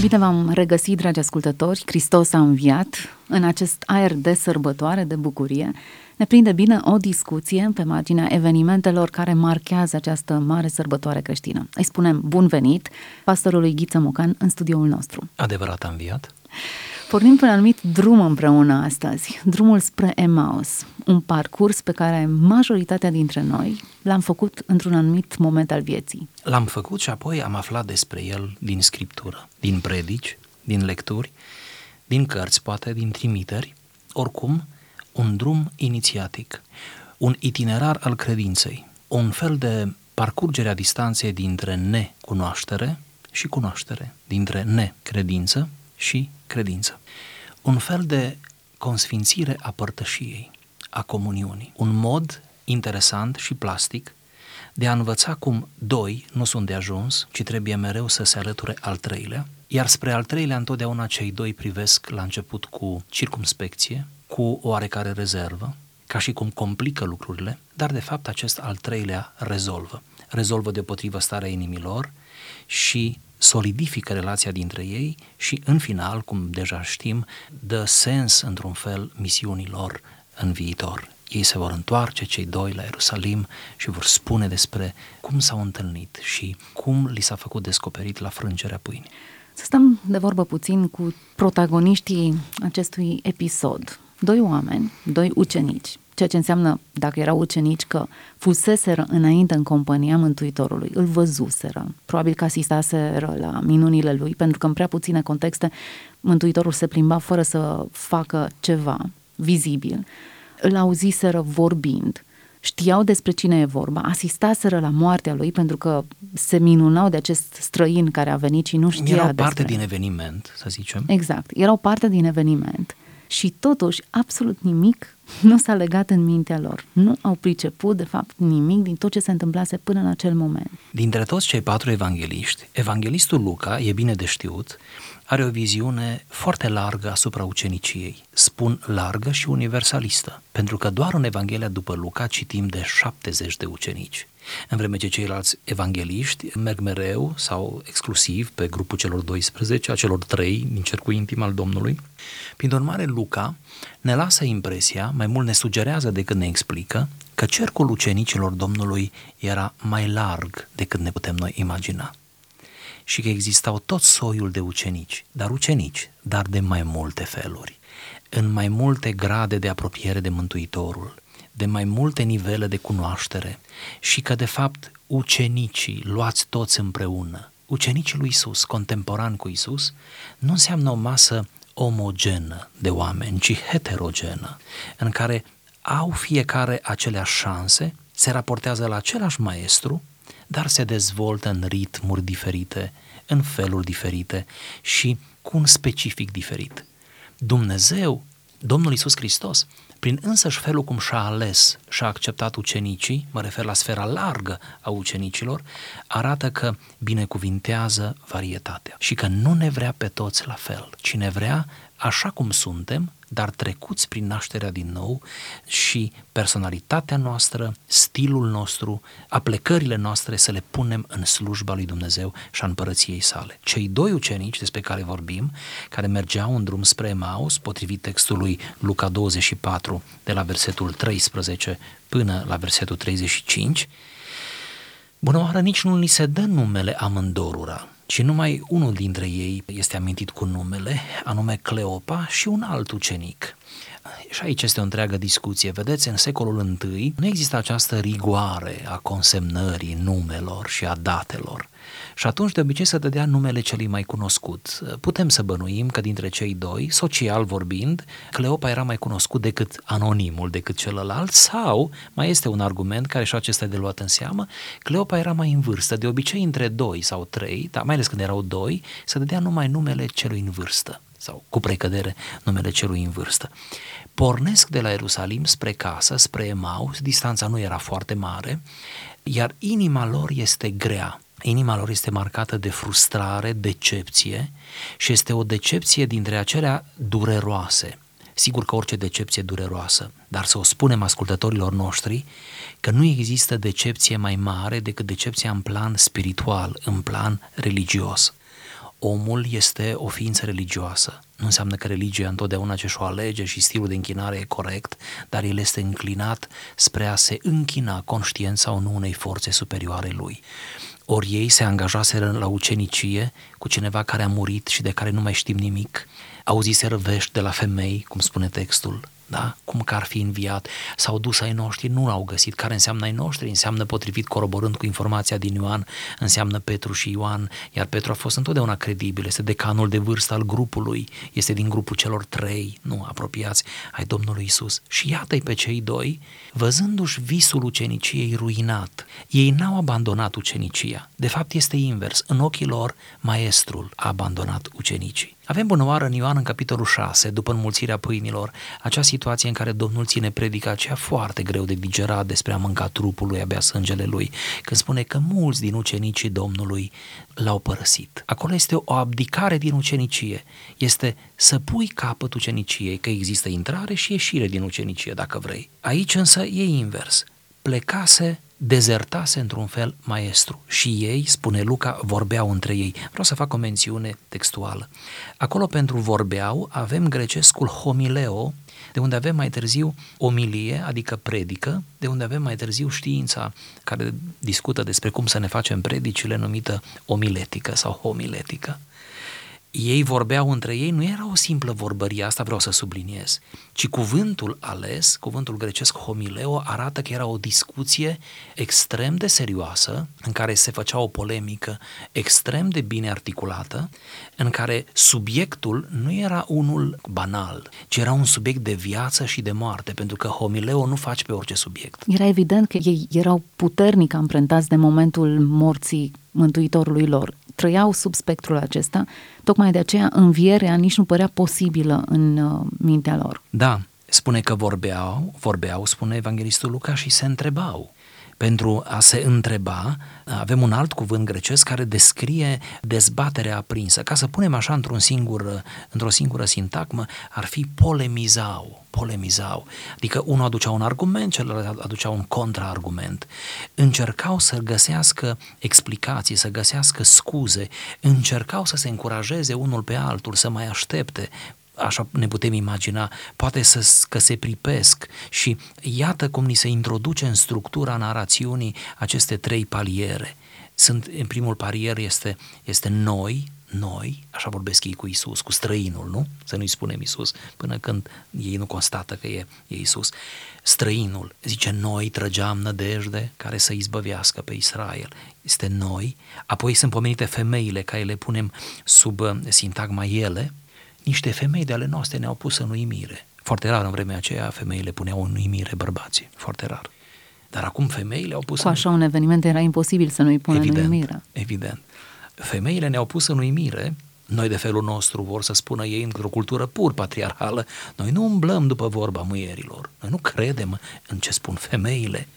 Bine v-am regăsit, dragi ascultători! Hristos a înviat în acest aer de sărbătoare, de bucurie. Ne prinde bine o discuție pe marginea evenimentelor care marchează această mare sărbătoare creștină. Îi spunem bun venit pastorului Ghiță Mocan în studioul nostru. Adevărat a înviat? Pornim pe un anumit drum împreună astăzi, drumul spre Emmaus, un parcurs pe care majoritatea dintre noi l-am făcut într-un anumit moment al vieții. L-am făcut și apoi am aflat despre el din scriptură, din predici, din lecturi, din cărți, poate din trimiteri, oricum, un drum inițiatic, un itinerar al credinței, un fel de parcurgere a distanței dintre necunoaștere și cunoaștere, dintre necredință și credință. Un fel de consfințire a părtășiei, a comuniunii. Un mod interesant și plastic de a învăța cum doi nu sunt de ajuns, ci trebuie mereu să se alăture al treilea, iar spre al treilea întotdeauna cei doi privesc la început cu circumspecție, cu oarecare rezervă, ca și cum complică lucrurile, dar de fapt acest al treilea rezolvă. Rezolvă deopotrivă starea inimilor și solidifică relația dintre ei și, în final, cum deja știm, dă sens, într-un fel, misiunilor în viitor. Ei se vor întoarce, cei doi, la Ierusalim și vor spune despre cum s-au întâlnit și cum li s-a făcut descoperit la frângerea pâinii. Să stăm de vorbă puțin cu protagoniștii acestui episod. Doi oameni, doi ucenici, ceea ce înseamnă, dacă erau ucenici, că fuseseră înainte în compania Mântuitorului, îl văzuseră, probabil că asistaseră la minunile lui, pentru că în prea puține contexte Mântuitorul se plimba fără să facă ceva vizibil, îl auziseră vorbind, știau despre cine e vorba, asistaseră la moartea lui pentru că se minunau de acest străin care a venit și nu știa Erau parte despre... din eveniment, să zicem. Exact, erau parte din eveniment și totuși absolut nimic nu s-a legat în mintea lor. Nu au priceput, de fapt, nimic din tot ce se întâmplase până în acel moment. Dintre toți cei patru evangeliști, evanghelistul Luca, e bine de știut, are o viziune foarte largă asupra uceniciei. Spun largă și universalistă, pentru că doar în Evanghelia după Luca citim de 70 de ucenici în vreme ce ceilalți evangeliști merg mereu sau exclusiv pe grupul celor 12, a celor trei din cercul intim al Domnului. Prin urmare, Luca ne lasă impresia, mai mult ne sugerează decât ne explică, că cercul ucenicilor Domnului era mai larg decât ne putem noi imagina și că existau tot soiul de ucenici, dar ucenici, dar de mai multe feluri, în mai multe grade de apropiere de Mântuitorul, de mai multe nivele de cunoaștere și că, de fapt, ucenicii luați toți împreună, ucenicii lui Isus, contemporan cu Isus, nu înseamnă o masă omogenă de oameni, ci heterogenă, în care au fiecare aceleași șanse, se raportează la același maestru, dar se dezvoltă în ritmuri diferite, în feluri diferite și cu un specific diferit. Dumnezeu, Domnul Isus Hristos, prin însăși felul cum și-a ales și-a acceptat ucenicii, mă refer la sfera largă a ucenicilor, arată că binecuvintează varietatea și că nu ne vrea pe toți la fel, ci ne vrea așa cum suntem, dar trecuți prin nașterea din nou și personalitatea noastră, stilul nostru, aplecările noastre să le punem în slujba lui Dumnezeu și a împărăției sale. Cei doi ucenici despre care vorbim, care mergeau în drum spre Emaus, potrivit textului Luca 24, de la versetul 13 până la versetul 35, Bună oară, nici nu ni se dă numele amândorura, și numai unul dintre ei este amintit cu numele, anume Cleopa și un alt ucenic. Și aici este o întreagă discuție. Vedeți, în secolul I nu există această rigoare a consemnării numelor și a datelor. Și atunci de obicei să dădea numele celui mai cunoscut. Putem să bănuim că dintre cei doi, social vorbind, Cleopa era mai cunoscut decât anonimul, decât celălalt, sau, mai este un argument care și acesta e de luat în seamă, Cleopa era mai în vârstă, de obicei între doi sau trei, dar mai ales când erau doi, să dădea numai numele celui în vârstă sau cu precădere numele celui în vârstă. Pornesc de la Ierusalim spre casă, spre Emaus, distanța nu era foarte mare, iar inima lor este grea Inima lor este marcată de frustrare, decepție și este o decepție dintre acelea dureroase. Sigur că orice decepție dureroasă, dar să o spunem ascultătorilor noștri că nu există decepție mai mare decât decepția în plan spiritual, în plan religios. Omul este o ființă religioasă. Nu înseamnă că religia întotdeauna ce și-o alege și stilul de închinare e corect, dar el este înclinat spre a se închina conștient sau nu unei forțe superioare lui. Ori ei se angajaseră la ucenicie cu cineva care a murit și de care nu mai știm nimic, auziseră vești de la femei, cum spune textul, da? cum că ar fi înviat, s-au dus ai noștri, nu l-au găsit. Care înseamnă ai noștri? Înseamnă potrivit coroborând cu informația din Ioan, înseamnă Petru și Ioan, iar Petru a fost întotdeauna credibil, este decanul de vârstă al grupului, este din grupul celor trei, nu apropiați, ai Domnului Isus. Și iată-i pe cei doi, văzându-și visul uceniciei ruinat. Ei n-au abandonat ucenicia. De fapt este invers. În ochii lor, maestrul a abandonat ucenicii. Avem bunăoară în Ioan în capitolul 6, după înmulțirea pâinilor, acea situație în care Domnul ține predica aceea foarte greu de digerat despre a mânca trupul lui, abia sângele lui, când spune că mulți din ucenicii Domnului l-au părăsit. Acolo este o abdicare din ucenicie. Este să pui capăt uceniciei, că există intrare și ieșire din ucenicie, dacă vrei. Aici însă e invers. Plecase dezertase într-un fel maestru și ei, spune Luca, vorbeau între ei. Vreau să fac o mențiune textuală. Acolo pentru vorbeau avem grecescul homileo, de unde avem mai târziu omilie, adică predică, de unde avem mai târziu știința care discută despre cum să ne facem predicile numită omiletică sau homiletică ei vorbeau între ei, nu era o simplă vorbărie, asta vreau să subliniez, ci cuvântul ales, cuvântul grecesc homileo, arată că era o discuție extrem de serioasă, în care se făcea o polemică extrem de bine articulată, în care subiectul nu era unul banal, ci era un subiect de viață și de moarte, pentru că homileo nu faci pe orice subiect. Era evident că ei erau puternic amprentați de momentul morții Mântuitorului lor trăiau sub spectrul acesta, tocmai de aceea învierea nici nu părea posibilă în uh, mintea lor. Da, spune că vorbeau, vorbeau, spune evanghelistul Luca, și se întrebau pentru a se întreba, avem un alt cuvânt grecesc care descrie dezbaterea aprinsă. Ca să punem așa într-un singur, într-o singură sintagmă, ar fi polemizau, polemizau. Adică unul aducea un argument, celălalt aducea un contraargument. Încercau să găsească explicații, să găsească scuze, încercau să se încurajeze unul pe altul, să mai aștepte așa ne putem imagina, poate să, că se pripesc și iată cum ni se introduce în structura narațiunii aceste trei paliere. Sunt, în primul palier este, este noi, noi, așa vorbesc ei cu Isus, cu străinul, nu? Să nu-i spunem Isus, până când ei nu constată că e, e Isus. Străinul, zice, noi trăgeam nădejde care să izbăvească pe Israel. Este noi, apoi sunt pomenite femeile, care le punem sub uh, sintagma ele, niște femei de ale noastre ne-au pus în uimire. Foarte rar în vremea aceea femeile puneau în uimire bărbații, foarte rar. Dar acum femeile au pus Cu așa în... un eveniment era imposibil să nu-i pună evident, în uimire. Evident. Femeile ne-au pus în uimire, noi de felul nostru vor să spună ei într-o cultură pur patriarhală, noi nu umblăm după vorba muierilor, noi nu credem în ce spun femeile,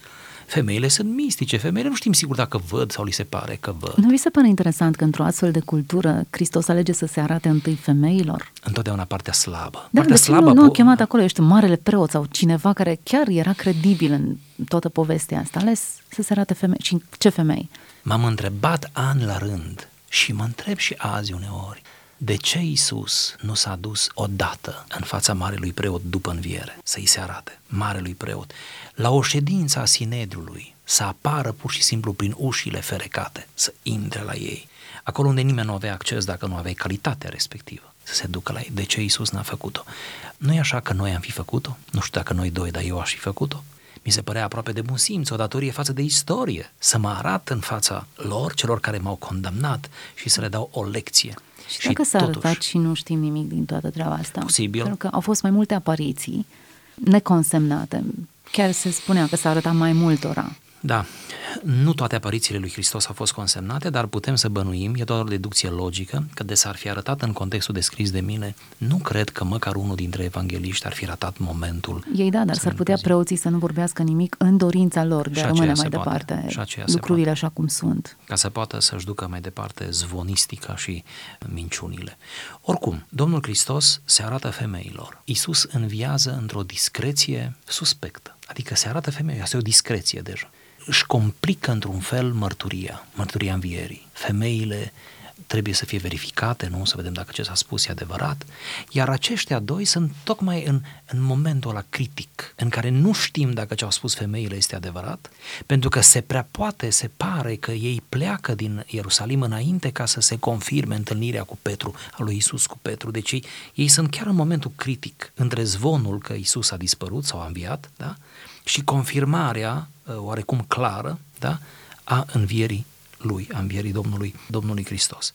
Femeile sunt mistice, femeile nu știm sigur dacă văd sau li se pare că văd. Nu vi se pare interesant că într-o astfel de cultură Hristos alege să se arate întâi femeilor? Întotdeauna partea slabă. Da, partea de slabă nu, nu po- chemat acolo, ești marele preot sau cineva care chiar era credibil în toată povestea asta, ales să se arate femei. Și ce femei? M-am întrebat an la rând și mă întreb și azi uneori, de ce Isus nu s-a dus odată în fața marelui preot după înviere, să-i se arate, marelui preot, la o ședință a Sinedriului, să apară pur și simplu prin ușile ferecate, să intre la ei, acolo unde nimeni nu avea acces dacă nu aveai calitatea respectivă, să se ducă la ei. De ce Isus n-a făcut-o? Nu e așa că noi am fi făcut-o? Nu știu dacă noi doi, dar eu aș fi făcut-o? Mi se părea aproape de bun simț, o datorie față de istorie, să mă arat în fața lor, celor care m-au condamnat și să le dau o lecție. Și, și dacă s-a totuși, arătat și nu știm nimic din toată treaba asta? Posibil. Pentru că au fost mai multe apariții neconsemnate. Chiar se spunea că s-a arătat mai multora. Da, nu toate aparițiile lui Hristos au fost consemnate, dar putem să bănuim, e doar o deducție logică, că de s-ar fi arătat în contextul descris de mine, nu cred că măcar unul dintre evangeliști ar fi ratat momentul. Ei da, dar s-ar putea preoții să nu vorbească nimic în dorința lor de a rămâne mai departe lucrurile așa cum sunt. Ca să poată să-și ducă mai departe zvonistica și minciunile. Oricum, Domnul Hristos se arată femeilor. Isus înviază într-o discreție suspectă. Adică se arată femeia, asta e o discreție deja își complică într-un fel mărturia, mărturia învierii. Femeile trebuie să fie verificate, nu? Să vedem dacă ce s-a spus e adevărat. Iar aceștia doi sunt tocmai în, în momentul ăla critic, în care nu știm dacă ce au spus femeile este adevărat, pentru că se prea poate, se pare că ei pleacă din Ierusalim înainte ca să se confirme întâlnirea cu Petru, a lui Isus cu Petru. Deci ei, ei sunt chiar în momentul critic între zvonul că Isus a dispărut sau a înviat, da? Și confirmarea uh, oarecum clară da? a învierii lui, a învierii Domnului, Domnului Hristos.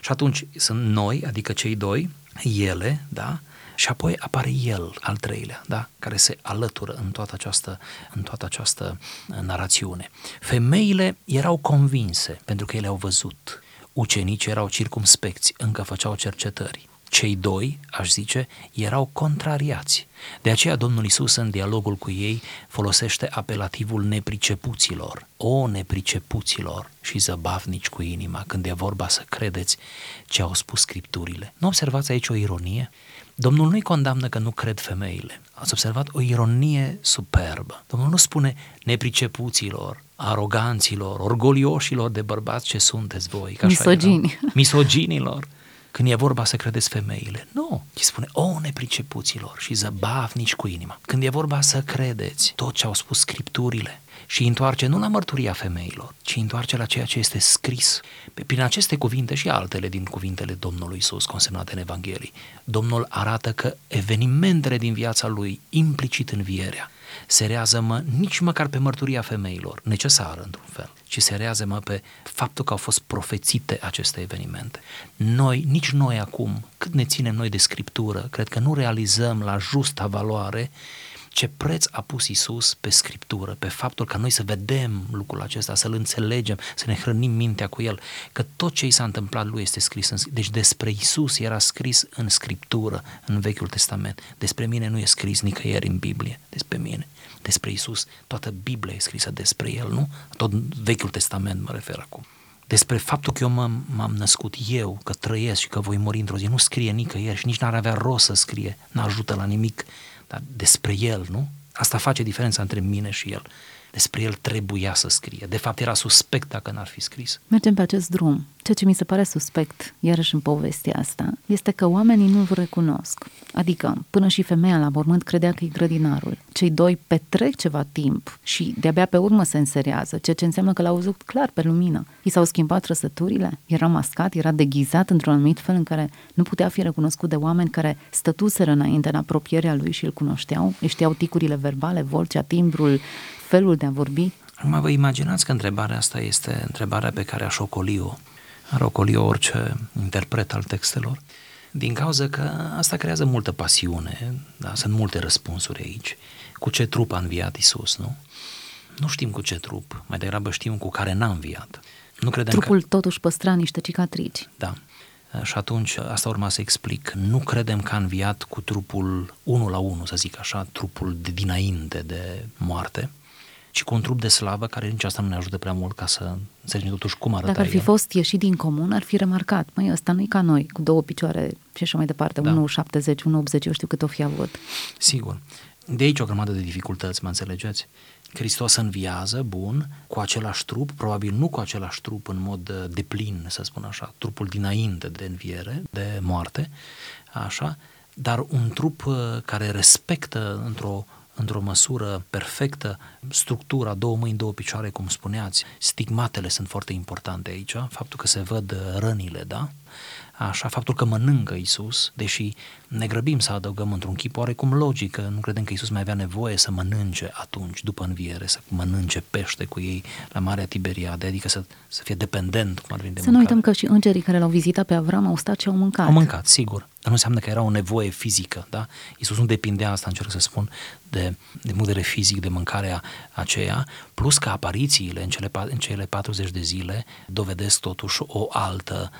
Și atunci sunt noi, adică cei doi, ele, da? Și apoi apare el, al treilea, da? care se alătură în toată această, în toată această uh, narațiune. Femeile erau convinse, pentru că ele au văzut. Ucenicii erau circumspecți, încă făceau cercetări cei doi, aș zice, erau contrariați. De aceea Domnul Isus în dialogul cu ei folosește apelativul nepricepuților, o nepricepuților și zăbavnici cu inima, când e vorba să credeți ce au spus Scripturile. Nu observați aici o ironie? Domnul nu-i condamnă că nu cred femeile. Ați observat o ironie superbă. Domnul nu spune nepricepuților, aroganților, orgolioșilor de bărbați ce sunteți voi. Că Misogini. Misoginilor când e vorba să credeți femeile. Nu, ci spune, o nepricepuților și zăbavnici cu inima. Când e vorba să credeți tot ce au spus scripturile și întoarce nu la mărturia femeilor, ci întoarce la ceea ce este scris. Prin aceste cuvinte și altele din cuvintele Domnului Isus consemnate în Evanghelii, Domnul arată că evenimentele din viața lui, implicit învierea, se rează-mă nici măcar pe mărturia femeilor, necesară într-un fel, ci se rează-mă pe faptul că au fost profețite aceste evenimente. Noi, nici noi acum, cât ne ținem noi de Scriptură, cred că nu realizăm la justa valoare ce preț a pus Isus pe Scriptură, pe faptul că noi să vedem lucrul acesta, să-l înțelegem, să ne hrănim mintea cu el, că tot ce i s-a întâmplat lui este scris în Deci despre Isus era scris în Scriptură, în Vechiul Testament. Despre mine nu e scris nicăieri în Biblie, despre mine. Despre Isus, toată Biblia e scrisă despre El, nu? Tot Vechiul Testament mă refer acum. Despre faptul că eu m-am, m-am născut eu, că trăiesc și că voi muri într-o zi, nu scrie nicăieri și nici n-ar avea rost să scrie, n-ajută la nimic dar despre el, nu? Asta face diferența între mine și el. Despre el trebuia să scrie. De fapt, era suspect dacă n-ar fi scris. Mergem pe acest drum. Ceea ce mi se pare suspect, iarăși în povestea asta, este că oamenii nu-l recunosc. Adică, până și femeia la mormânt credea că e grădinarul. Cei doi petrec ceva timp și de-abia pe urmă se înserează, ceea ce înseamnă că l-au văzut clar pe lumină. I s-au schimbat trăsăturile, era mascat, era deghizat într-un anumit fel în care nu putea fi recunoscut de oameni care stătuseră înainte în apropierea lui și îl cunoșteau, îi știau ticurile verbale, vocea, timbrul, felul de a vorbi. Acum vă imaginați că întrebarea asta este întrebarea pe care aș ocoli-o rocoli orice interpret al textelor, din cauza că asta creează multă pasiune, da? sunt multe răspunsuri aici. Cu ce trup a înviat Isus, nu? Nu știm cu ce trup, mai degrabă știm cu care n-a înviat. Nu credem Trupul că... totuși păstra niște cicatrici. Da. Și atunci, asta urma să explic, nu credem că a înviat cu trupul unul la unul, să zic așa, trupul de dinainte de moarte, ci cu un trup de slavă care nici asta nu ne ajută prea mult ca să înțelegem totuși cum arăta Dacă ar fi el. fost ieșit din comun, ar fi remarcat, măi, ăsta nu e ca noi, cu două picioare și așa mai departe, da. 1,70, 1,80, eu știu cât o fi avut. Sigur. De aici o grămadă de dificultăți, mă înțelegeți? Hristos înviază, bun, cu același trup, probabil nu cu același trup în mod uh, deplin, să spun așa, trupul dinainte de înviere, de moarte, așa, dar un trup uh, care respectă într-o într-o măsură perfectă structura, două mâini, două picioare, cum spuneați. Stigmatele sunt foarte importante aici, faptul că se văd rănile, da? Așa, faptul că mănâncă Isus, deși ne grăbim să adăugăm într-un chip oarecum logică, nu credem că Isus mai avea nevoie să mănânce atunci, după înviere, să mănânce pește cu ei la Marea Tiberiade, adică să, să fie dependent, cum ar veni de Să mâncare. nu uităm că și îngerii care l-au vizitat pe Avram au stat și au mâncat. Au mâncat, sigur. Dar nu înseamnă că era o nevoie fizică, da? Isus nu depindea, asta încerc să spun, de, de modere fizic, de mâncarea aceea, plus că aparițiile în cele, în cele 40 de zile dovedesc totuși o altă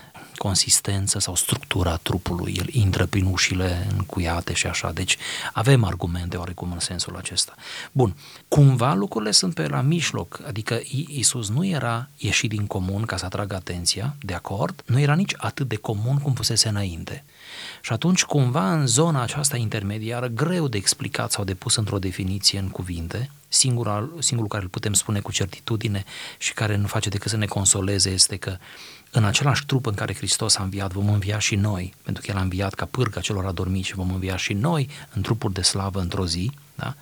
consistență sau structura trupului. El intră prin ușile încuiate și așa. Deci avem argumente oarecum în sensul acesta. Bun, cumva lucrurile sunt pe la mijloc, adică Isus nu era ieșit din comun ca să atragă atenția, de acord, nu era nici atât de comun cum fusese înainte. Și atunci, cumva, în zona aceasta intermediară, greu de explicat sau de pus într-o definiție în cuvinte, singurul, singurul care îl putem spune cu certitudine și care nu face decât să ne consoleze este că în același trup în care Hristos a înviat, vom învia și noi, pentru că El a înviat ca pârga celor adormiți și vom învia și noi în trupuri de slavă într-o zi, da?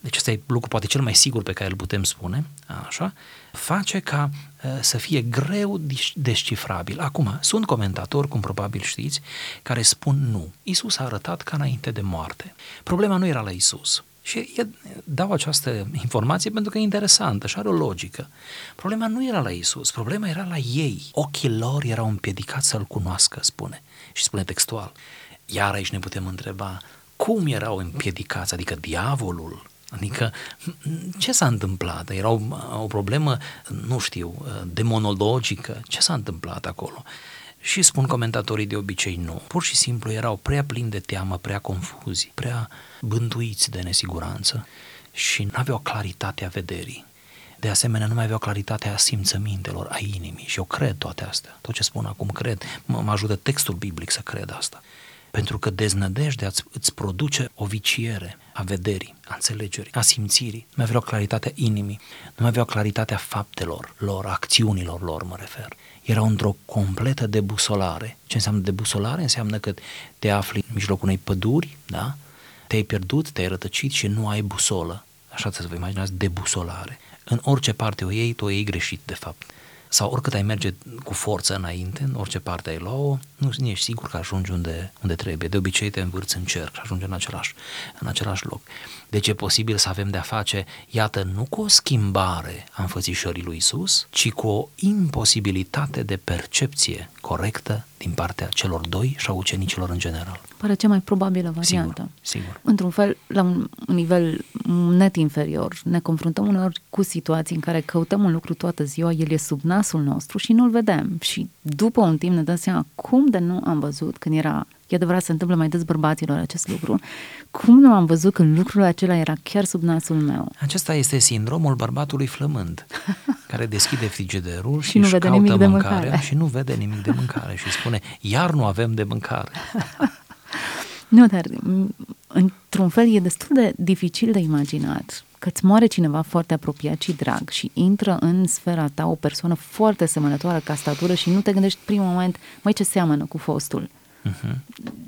deci ăsta e lucru poate cel mai sigur pe care îl putem spune, așa, face ca uh, să fie greu descifrabil. Acum, sunt comentatori, cum probabil știți, care spun nu. Isus a arătat ca înainte de moarte. Problema nu era la Isus. Și dau această informație pentru că e interesantă și are o logică. Problema nu era la Isus, problema era la ei. Ochii lor erau împiedicați să-L cunoască, spune. Și spune textual. Iar aici ne putem întreba, cum erau împiedicați, adică diavolul, Adică, ce s-a întâmplat? Era o, o problemă, nu știu, demonologică? Ce s-a întâmplat acolo? Și spun comentatorii de obicei nu. Pur și simplu erau prea plini de teamă, prea confuzi, prea bântuiți de nesiguranță și nu aveau claritatea vederii. De asemenea, nu mai aveau claritatea simțămintelor, a inimii și eu cred toate astea. Tot ce spun acum cred, mă, mă ajută textul biblic să cred asta. Pentru că deznădejdea îți, îți produce o viciere a vederii, a înțelegerii, a simțirii. Nu mai aveau claritatea inimii, nu mai aveau claritatea faptelor lor, acțiunilor lor, mă refer. Erau într-o completă debusolare. Ce înseamnă debusolare? Înseamnă că te afli în mijlocul unei păduri, da? Te-ai pierdut, te-ai rătăcit și nu ai busolă. Așa să vă imaginați, debusolare. În orice parte o iei, tu o iei greșit, de fapt sau oricât ai merge cu forță înainte, în orice parte ai lua nu, nu ești sigur că ajungi unde, unde trebuie. De obicei te învârți în cerc și ajungi în același, în același loc. Deci e posibil să avem de-a face, iată, nu cu o schimbare a înfățișării lui Isus, ci cu o imposibilitate de percepție corectă din partea celor doi și a ucenicilor în general. Pare cea mai probabilă variantă. Sigur, sigur. Într-un fel, la un nivel net inferior, ne confruntăm uneori cu situații în care căutăm un lucru toată ziua, el e sub nasul nostru și nu-l vedem. Și după un timp ne dăm seama cum de nu am văzut când era E adevărat, se întâmplă mai des bărbaților acest lucru. Cum nu am văzut că lucrul acela era chiar sub nasul meu? Acesta este sindromul bărbatului flămând, care deschide frigiderul și, și nu vede caută nimic mâncarea de mâncare. și nu vede nimic de mâncare și spune, iar nu avem de mâncare. nu, dar într-un fel e destul de dificil de imaginat că îți moare cineva foarte apropiat și drag și intră în sfera ta o persoană foarte semănătoare ca statură și nu te gândești primul moment, mai ce seamănă cu fostul. Uh-huh.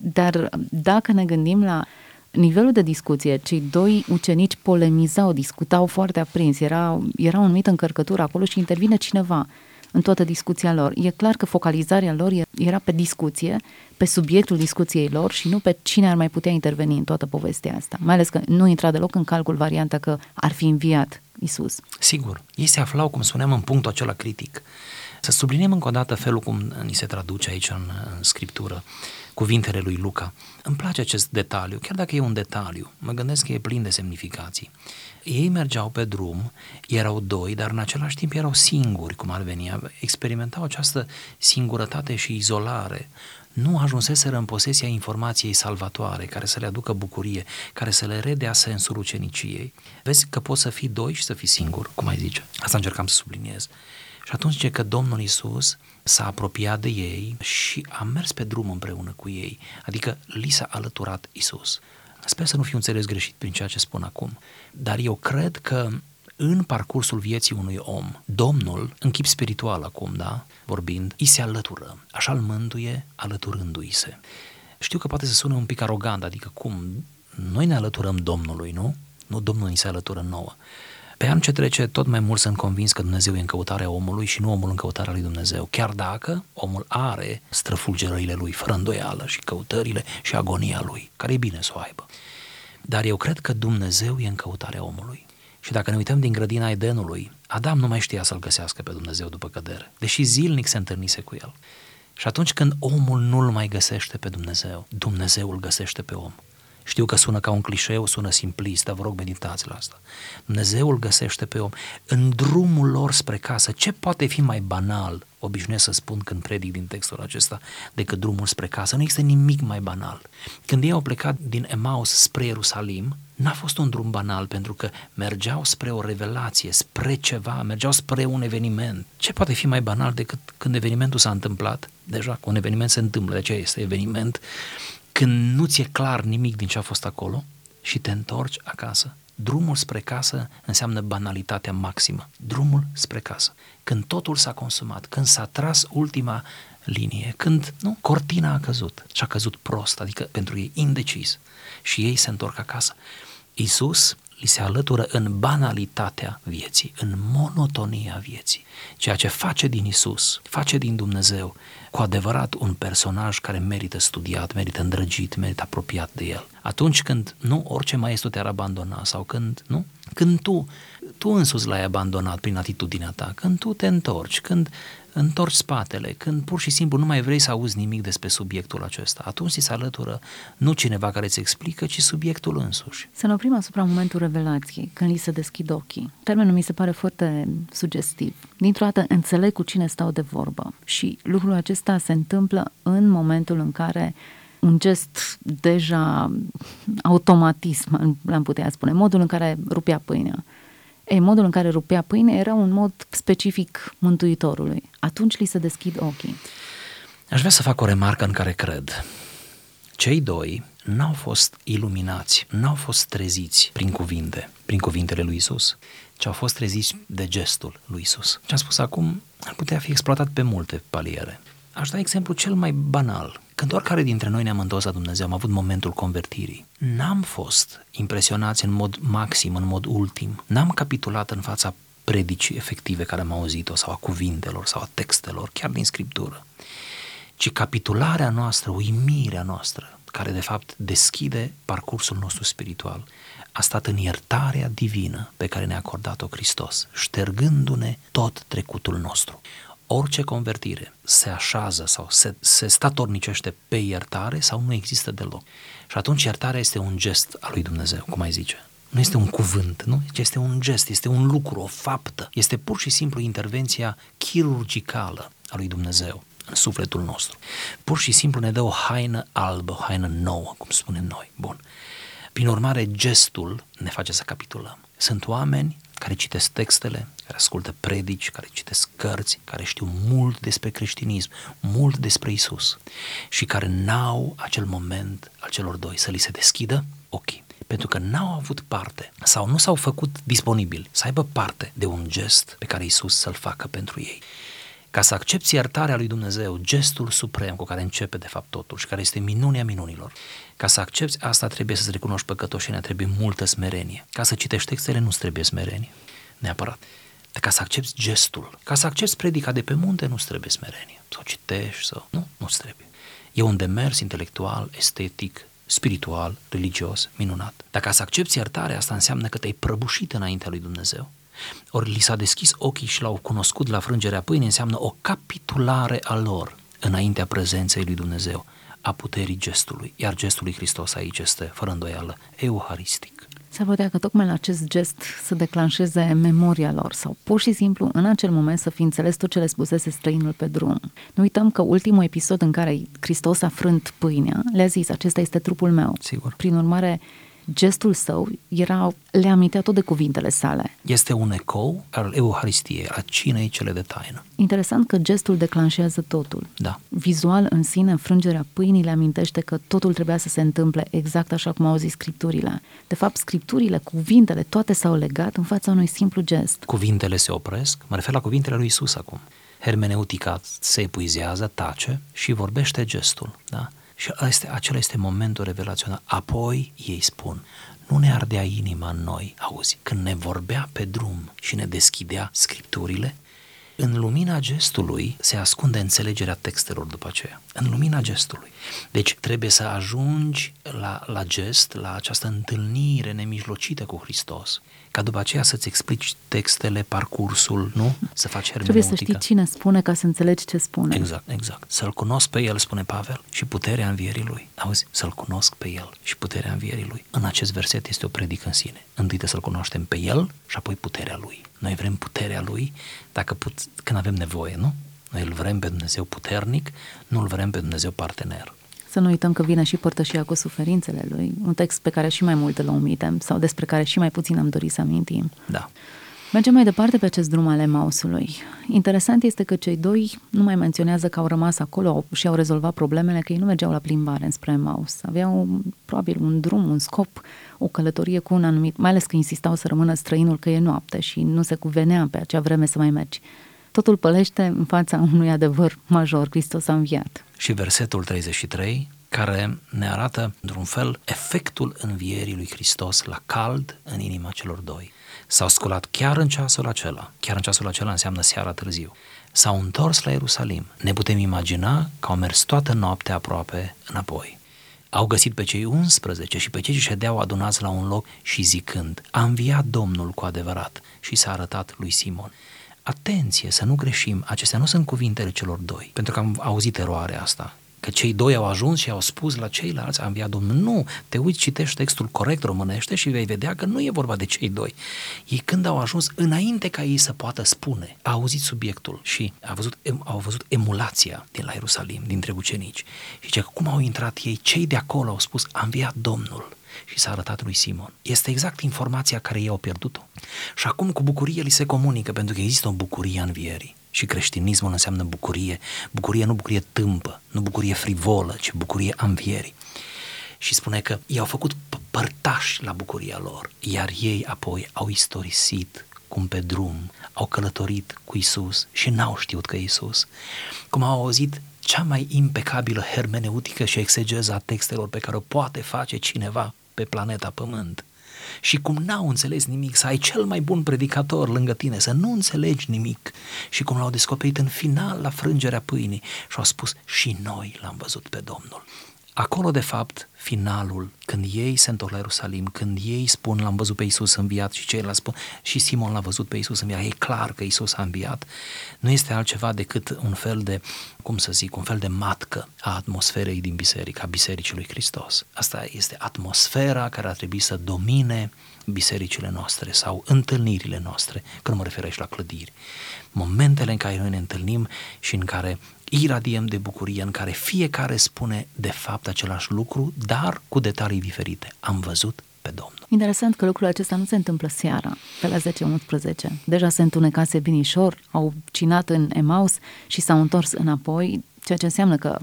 Dar dacă ne gândim la nivelul de discuție, cei doi ucenici polemizau, discutau foarte aprins, era, era o anumită încărcătură acolo și intervine cineva în toată discuția lor. E clar că focalizarea lor era pe discuție, pe subiectul discuției lor și nu pe cine ar mai putea interveni în toată povestea asta. Mai ales că nu intra deloc în calcul varianta că ar fi înviat Isus. Sigur, ei se aflau, cum spuneam, în punctul acela critic. Să subliniem încă o dată felul cum ni se traduce aici în, în scriptură cuvintele lui Luca. Îmi place acest detaliu, chiar dacă e un detaliu, mă gândesc că e plin de semnificații. Ei mergeau pe drum, erau doi, dar în același timp erau singuri, cum ar veni, experimentau această singurătate și izolare. Nu ajunseseră în posesia informației salvatoare, care să le aducă bucurie, care să le redea sensul uceniciei. Vezi că poți să fii doi și să fii singur, cum ai zice. Asta încercam să subliniez. Și atunci ce că Domnul Isus s-a apropiat de ei și a mers pe drum împreună cu ei, adică li s-a alăturat Isus. Sper să nu fiu înțeles greșit prin ceea ce spun acum, dar eu cred că în parcursul vieții unui om, Domnul, în chip spiritual acum, da, vorbind, îi se alătură, așa îl mântuie alăturându-i se. Știu că poate să sună un pic arogant, adică cum, noi ne alăturăm Domnului, nu? Nu Domnul ni se alătură nouă. Pe an ce trece, tot mai mult sunt convins că Dumnezeu e în căutarea omului și nu omul în căutarea lui Dumnezeu. Chiar dacă omul are străfulgerările lui, fără îndoială, și căutările și agonia lui, care e bine să o aibă. Dar eu cred că Dumnezeu e în căutarea omului. Și dacă ne uităm din grădina Edenului, Adam nu mai știa să-L găsească pe Dumnezeu după cădere, deși zilnic se întâlnise cu El. Și atunci când omul nu-L mai găsește pe Dumnezeu, Dumnezeu îl găsește pe om. Știu că sună ca un clișeu, sună simplist, dar vă rog meditați la asta. Dumnezeu îl găsește pe om în drumul lor spre casă. Ce poate fi mai banal, obișnuiesc să spun când predic din textul acesta, decât drumul spre casă? Nu există nimic mai banal. Când ei au plecat din Emaus spre Ierusalim, n-a fost un drum banal pentru că mergeau spre o revelație, spre ceva, mergeau spre un eveniment. Ce poate fi mai banal decât când evenimentul s-a întâmplat? Deja, cu un eveniment se întâmplă, de aceea este eveniment când nu ți-e clar nimic din ce a fost acolo și te întorci acasă, Drumul spre casă înseamnă banalitatea maximă. Drumul spre casă. Când totul s-a consumat, când s-a tras ultima linie, când nu, cortina a căzut și a căzut prost, adică pentru ei indecis și ei se întorc acasă. Isus li se alătură în banalitatea vieții, în monotonia vieții. Ceea ce face din Isus, face din Dumnezeu cu adevărat un personaj care merită studiat, merită îndrăgit, merită apropiat de el. Atunci când nu orice maestru te-ar abandona sau când, nu? Când tu, tu însuți l-ai abandonat prin atitudinea ta, când tu te întorci, când întorci spatele, când pur și simplu nu mai vrei să auzi nimic despre subiectul acesta, atunci ți se alătură nu cineva care îți explică, ci subiectul însuși. Să ne oprim asupra momentul revelației, când li se deschid ochii. Termenul mi se pare foarte sugestiv. Dintr-o dată înțeleg cu cine stau de vorbă și lucrul acesta se întâmplă în momentul în care un gest deja automatism, l-am putea spune, modul în care rupea pâinea. Ei, modul în care rupea pâine era un mod specific Mântuitorului. Atunci li se deschid ochii. Aș vrea să fac o remarcă în care cred. Cei doi n-au fost iluminați, n-au fost treziți prin cuvinte, prin cuvintele lui Isus, ci au fost treziți de gestul lui Isus. Ce am spus acum ar putea fi exploatat pe multe paliere. Aș da exemplu cel mai banal. Când oricare dintre noi ne-am întors la Dumnezeu, am avut momentul convertirii. N-am fost impresionați în mod maxim, în mod ultim. N-am capitulat în fața predicii efective care am auzit-o, sau a cuvintelor, sau a textelor, chiar din Scriptură. Ci capitularea noastră, uimirea noastră, care de fapt deschide parcursul nostru spiritual, a stat în iertarea divină pe care ne-a acordat-o Hristos, ștergându-ne tot trecutul nostru orice convertire se așează sau se, se statornicește pe iertare sau nu există deloc. Și atunci iertarea este un gest al lui Dumnezeu, cum ai zice. Nu este un cuvânt, nu? Este un gest, este un lucru, o faptă. Este pur și simplu intervenția chirurgicală a lui Dumnezeu în sufletul nostru. Pur și simplu ne dă o haină albă, o haină nouă, cum spunem noi. Bun. Prin urmare, gestul ne face să capitulăm. Sunt oameni care citesc textele, care ascultă predici, care citesc cărți, care știu mult despre creștinism, mult despre Isus și care n-au acel moment al celor doi să li se deschidă ochii pentru că n-au avut parte sau nu s-au făcut disponibili să aibă parte de un gest pe care Isus să-l facă pentru ei. Ca să accepti iertarea lui Dumnezeu, gestul suprem cu care începe de fapt totul și care este minunea minunilor, ca să accepti asta trebuie să-ți recunoști păcătoșenia, trebuie multă smerenie. Ca să citești textele nu-ți trebuie smerenie, neapărat. Dar ca să accepti gestul, ca să accepti predica de pe munte nu-ți trebuie smerenie. Sau citești, sau... Nu, nu-ți trebuie. E un demers intelectual, estetic, spiritual, religios, minunat. Dar ca să accepti iertarea, asta înseamnă că te-ai prăbușit înaintea lui Dumnezeu. Ori li s-a deschis ochii și l-au cunoscut la frângerea pâinii, înseamnă o capitulare a lor înaintea prezenței lui Dumnezeu a puterii gestului, iar gestul lui Hristos aici este, fără îndoială, euharistic. S-ar putea că tocmai la acest gest să declanșeze memoria lor sau pur și simplu în acel moment să fi înțeles tot ce le spusese străinul pe drum. Nu uităm că ultimul episod în care Hristos a frânt pâinea, le-a zis, acesta este trupul meu. Sigur. Prin urmare, gestul său era, le amintea tot de cuvintele sale. Este un ecou al Euharistiei, a cinei cele de taină. Interesant că gestul declanșează totul. Da. Vizual în sine, frângerea pâinii le amintește că totul trebuia să se întâmple exact așa cum au zis scripturile. De fapt, scripturile, cuvintele, toate s-au legat în fața unui simplu gest. Cuvintele se opresc, mă refer la cuvintele lui Isus acum. Hermeneutica se epuizează, tace și vorbește gestul. Da? Și este, acela este momentul revelațional. Apoi ei spun, nu ne ardea inima în noi, auzi, când ne vorbea pe drum și ne deschidea scripturile, în lumina gestului se ascunde înțelegerea textelor după aceea. În lumina gestului. Deci trebuie să ajungi la, la gest, la această întâlnire nemijlocită cu Hristos, ca după aceea să-ți explici textele, parcursul, nu? Să faci hermeneutică. Trebuie să știi cine spune ca să înțelegi ce spune. Exact, exact. Să-L cunosc pe El, spune Pavel, și puterea învierii Lui. Auzi? Să-L cunosc pe El și puterea învierii Lui. În acest verset este o predică în sine. Întâi să-L cunoaștem pe El și apoi puterea Lui. Noi vrem puterea Lui dacă put, când avem nevoie, nu? Noi îl vrem pe Dumnezeu puternic, nu îl vrem pe Dumnezeu partener. Să nu uităm că vine și părtășia cu suferințele lui, un text pe care și mai mult îl omitem sau despre care și mai puțin am dorit să amintim. Da. Mergem mai departe pe acest drum al Emausului. Interesant este că cei doi nu mai menționează că au rămas acolo și au rezolvat problemele, că ei nu mergeau la plimbare înspre Emaus. Aveau probabil un drum, un scop, o călătorie cu un anumit, mai ales că insistau să rămână străinul că e noapte și nu se cuvenea pe acea vreme să mai mergi. Totul pălește în fața unui adevăr major, Hristos a înviat. Și versetul 33 care ne arată, într-un fel, efectul învierii lui Hristos la cald în inima celor doi. S-au sculat chiar în ceasul acela, chiar în ceasul acela înseamnă seara târziu. S-au întors la Ierusalim. Ne putem imagina că au mers toată noaptea aproape înapoi. Au găsit pe cei 11 și pe cei ce ședeau adunați la un loc și zicând, a înviat Domnul cu adevărat și s-a arătat lui Simon. Atenție să nu greșim, acestea nu sunt cuvintele celor doi, pentru că am auzit eroarea asta că cei doi au ajuns și au spus la ceilalți, a înviat Domnul. Nu, te uiți, citești textul corect românește și vei vedea că nu e vorba de cei doi. Ei când au ajuns, înainte ca ei să poată spune, a auzit subiectul și a văzut, au văzut emulația din la Ierusalim, dintre ucenici. Și zice că cum au intrat ei, cei de acolo au spus, a înviat Domnul și s-a arătat lui Simon. Este exact informația care ei au pierdut-o. Și acum cu bucurie li se comunică, pentru că există o bucurie în vierii. Și creștinismul înseamnă bucurie. Bucurie nu bucurie tâmpă, nu bucurie frivolă, ci bucurie a învierii. Și spune că i-au făcut părtași la bucuria lor, iar ei apoi au istorisit cum pe drum au călătorit cu Isus și n-au știut că Isus. Cum au auzit cea mai impecabilă hermeneutică și exegeza a textelor pe care o poate face cineva pe planeta Pământ și cum n-au înțeles nimic, să ai cel mai bun predicator lângă tine, să nu înțelegi nimic și cum l-au descoperit în final la frângerea pâinii și au spus și noi l-am văzut pe Domnul. Acolo, de fapt, finalul, când ei se întorc la Ierusalim, când ei spun l-am văzut pe Isus înviat și ceilalți spun și Simon l-a văzut pe Isus înviat, e clar că Isus a înviat, nu este altceva decât un fel de, cum să zic, un fel de matcă a atmosferei din biserică, a Bisericii lui Hristos. Asta este atmosfera care ar trebui să domine bisericile noastre sau întâlnirile noastre, când mă refer aici la clădiri. Momentele în care noi ne întâlnim și în care iradiem de bucurie în care fiecare spune de fapt același lucru, dar cu detalii diferite. Am văzut pe Domnul. Interesant că lucrul acesta nu se întâmplă seara, pe la 10-11. Deja se întunecase binișor, au cinat în Emaus și s-au întors înapoi, ceea ce înseamnă că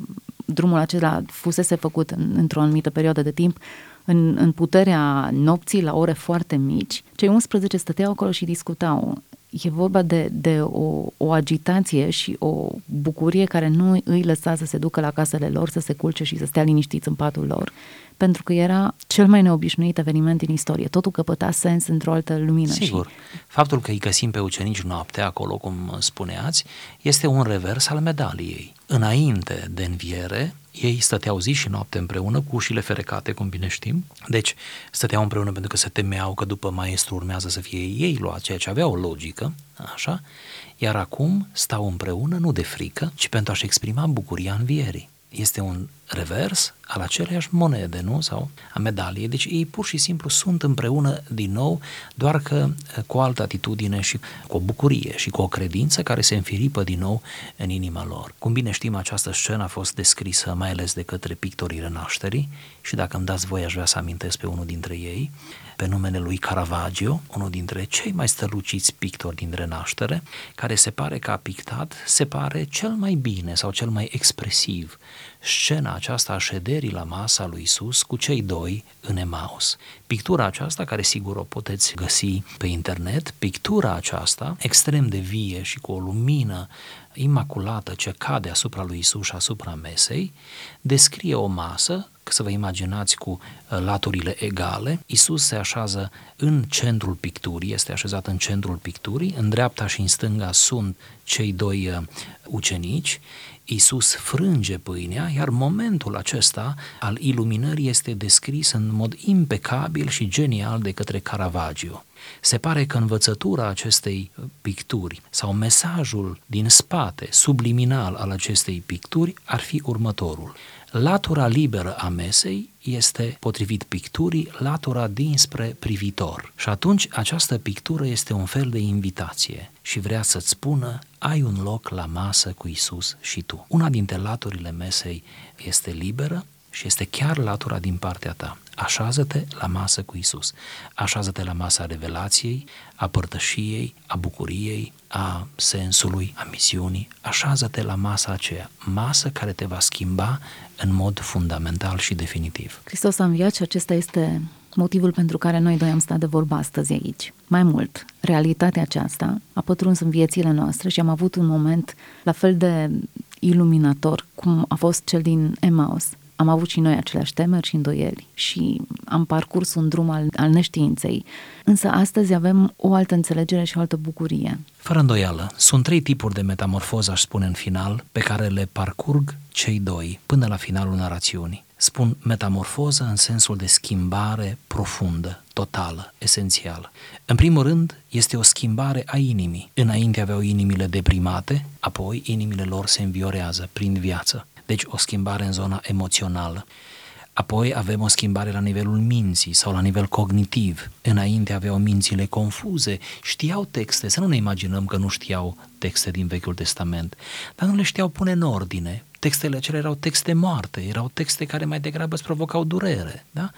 drumul acela fusese făcut în, într-o anumită perioadă de timp, în, în puterea nopții, la ore foarte mici. Cei 11 stăteau acolo și discutau e vorba de, de o, o agitație și o bucurie care nu îi lăsa să se ducă la casele lor, să se culce și să stea liniștiți în patul lor, pentru că era cel mai neobișnuit eveniment din istorie. Totul căpăta sens într-o altă lumină. Sigur. Și... Faptul că îi găsim pe ucenici noaptea acolo, cum spuneați, este un revers al medaliei. Înainte de înviere, ei stăteau zi și noapte împreună cu ușile ferecate, cum bine știm. Deci stăteau împreună pentru că se temeau că după maestru urmează să fie ei luați, ceea ce avea o logică, așa, iar acum stau împreună nu de frică, ci pentru a-și exprima bucuria învierii este un revers al aceleiași monede, nu? Sau a medaliei. Deci ei pur și simplu sunt împreună din nou, doar că eh, cu o altă atitudine și cu o bucurie și cu o credință care se înfiripă din nou în inima lor. Cum bine știm, această scenă a fost descrisă mai ales de către pictorii renașterii și dacă îmi dați voi aș vrea să amintesc pe unul dintre ei, pe numele lui Caravaggio, unul dintre cei mai străluciți pictori din renaștere, care se pare că a pictat, se pare cel mai bine sau cel mai expresiv scena aceasta a șederii la masa lui Isus cu cei doi în Emaus. Pictura aceasta, care sigur o puteți găsi pe internet, pictura aceasta, extrem de vie și cu o lumină imaculată ce cade asupra lui Isus și asupra mesei, descrie o masă să vă imaginați cu uh, laturile egale, Isus se așează în centrul picturii, este așezat în centrul picturii, în dreapta și în stânga sunt cei doi uh, ucenici, Isus frânge pâinea, iar momentul acesta al iluminării este descris în mod impecabil și genial de către Caravaggio. Se pare că învățătura acestei picturi sau mesajul din spate, subliminal al acestei picturi, ar fi următorul. Latura liberă a mesei este, potrivit picturii, latura dinspre privitor. Și atunci această pictură este un fel de invitație și vrea să-ți spună ai un loc la masă cu Isus și tu. Una dintre laturile mesei este liberă și este chiar latura din partea ta. Așează-te la masă cu Isus. Așează-te la masa revelației, a părtășiei, a bucuriei, a sensului, a misiunii. Așează-te la masa aceea, masă care te va schimba în mod fundamental și definitiv. Hristos a înviat și acesta este motivul pentru care noi doi am stat de vorbă astăzi aici. Mai mult, realitatea aceasta a pătruns în viețile noastre și am avut un moment la fel de iluminator cum a fost cel din Emmaus. Am avut și noi aceleași temeri și îndoieli și am parcurs un drum al, al neștiinței. Însă astăzi avem o altă înțelegere și o altă bucurie. Fără îndoială, sunt trei tipuri de metamorfoză, aș spune în final, pe care le parcurg cei doi până la finalul narațiunii. Spun metamorfoză în sensul de schimbare profundă, totală, esențială. În primul rând, este o schimbare a inimii. Înainte aveau inimile deprimate, apoi inimile lor se înviorează prin viață. Deci o schimbare în zona emoțională. Apoi avem o schimbare la nivelul minții sau la nivel cognitiv. Înainte aveau mințile confuze, știau texte, să nu ne imaginăm că nu știau texte din Vechiul Testament, dar nu le știau pune în ordine. Textele acelea erau texte moarte, erau texte care mai degrabă îți provocau durere. Da?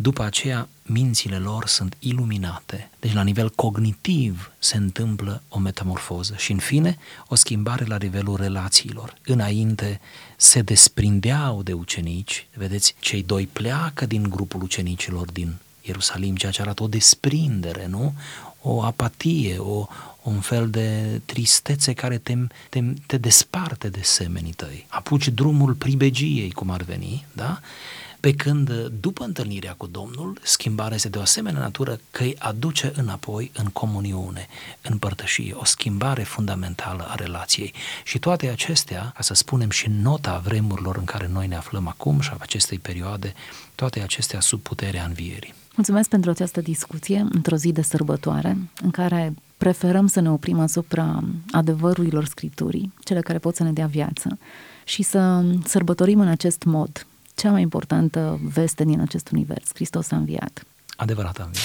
După aceea, mințile lor sunt iluminate. Deci, la nivel cognitiv, se întâmplă o metamorfoză și, în fine, o schimbare la nivelul relațiilor. Înainte se desprindeau de ucenici, vedeți, cei doi pleacă din grupul ucenicilor din Ierusalim, ceea ce arată o desprindere, nu? O apatie, o, un fel de tristețe care te, te, te desparte de semenii tăi. Apuci drumul pribegiei, cum ar veni, da? Pe când, după întâlnirea cu Domnul, schimbarea este de o asemenea natură că îi aduce înapoi în comuniune, în părtășie, o schimbare fundamentală a relației. Și toate acestea, ca să spunem și nota vremurilor în care noi ne aflăm acum și a acestei perioade, toate acestea sub puterea învierii. Mulțumesc pentru această discuție într-o zi de sărbătoare în care preferăm să ne oprim asupra adevărurilor Scripturii, cele care pot să ne dea viață, și să sărbătorim în acest mod cea mai importantă veste din acest univers. Hristos a înviat. Adevărat a înviat.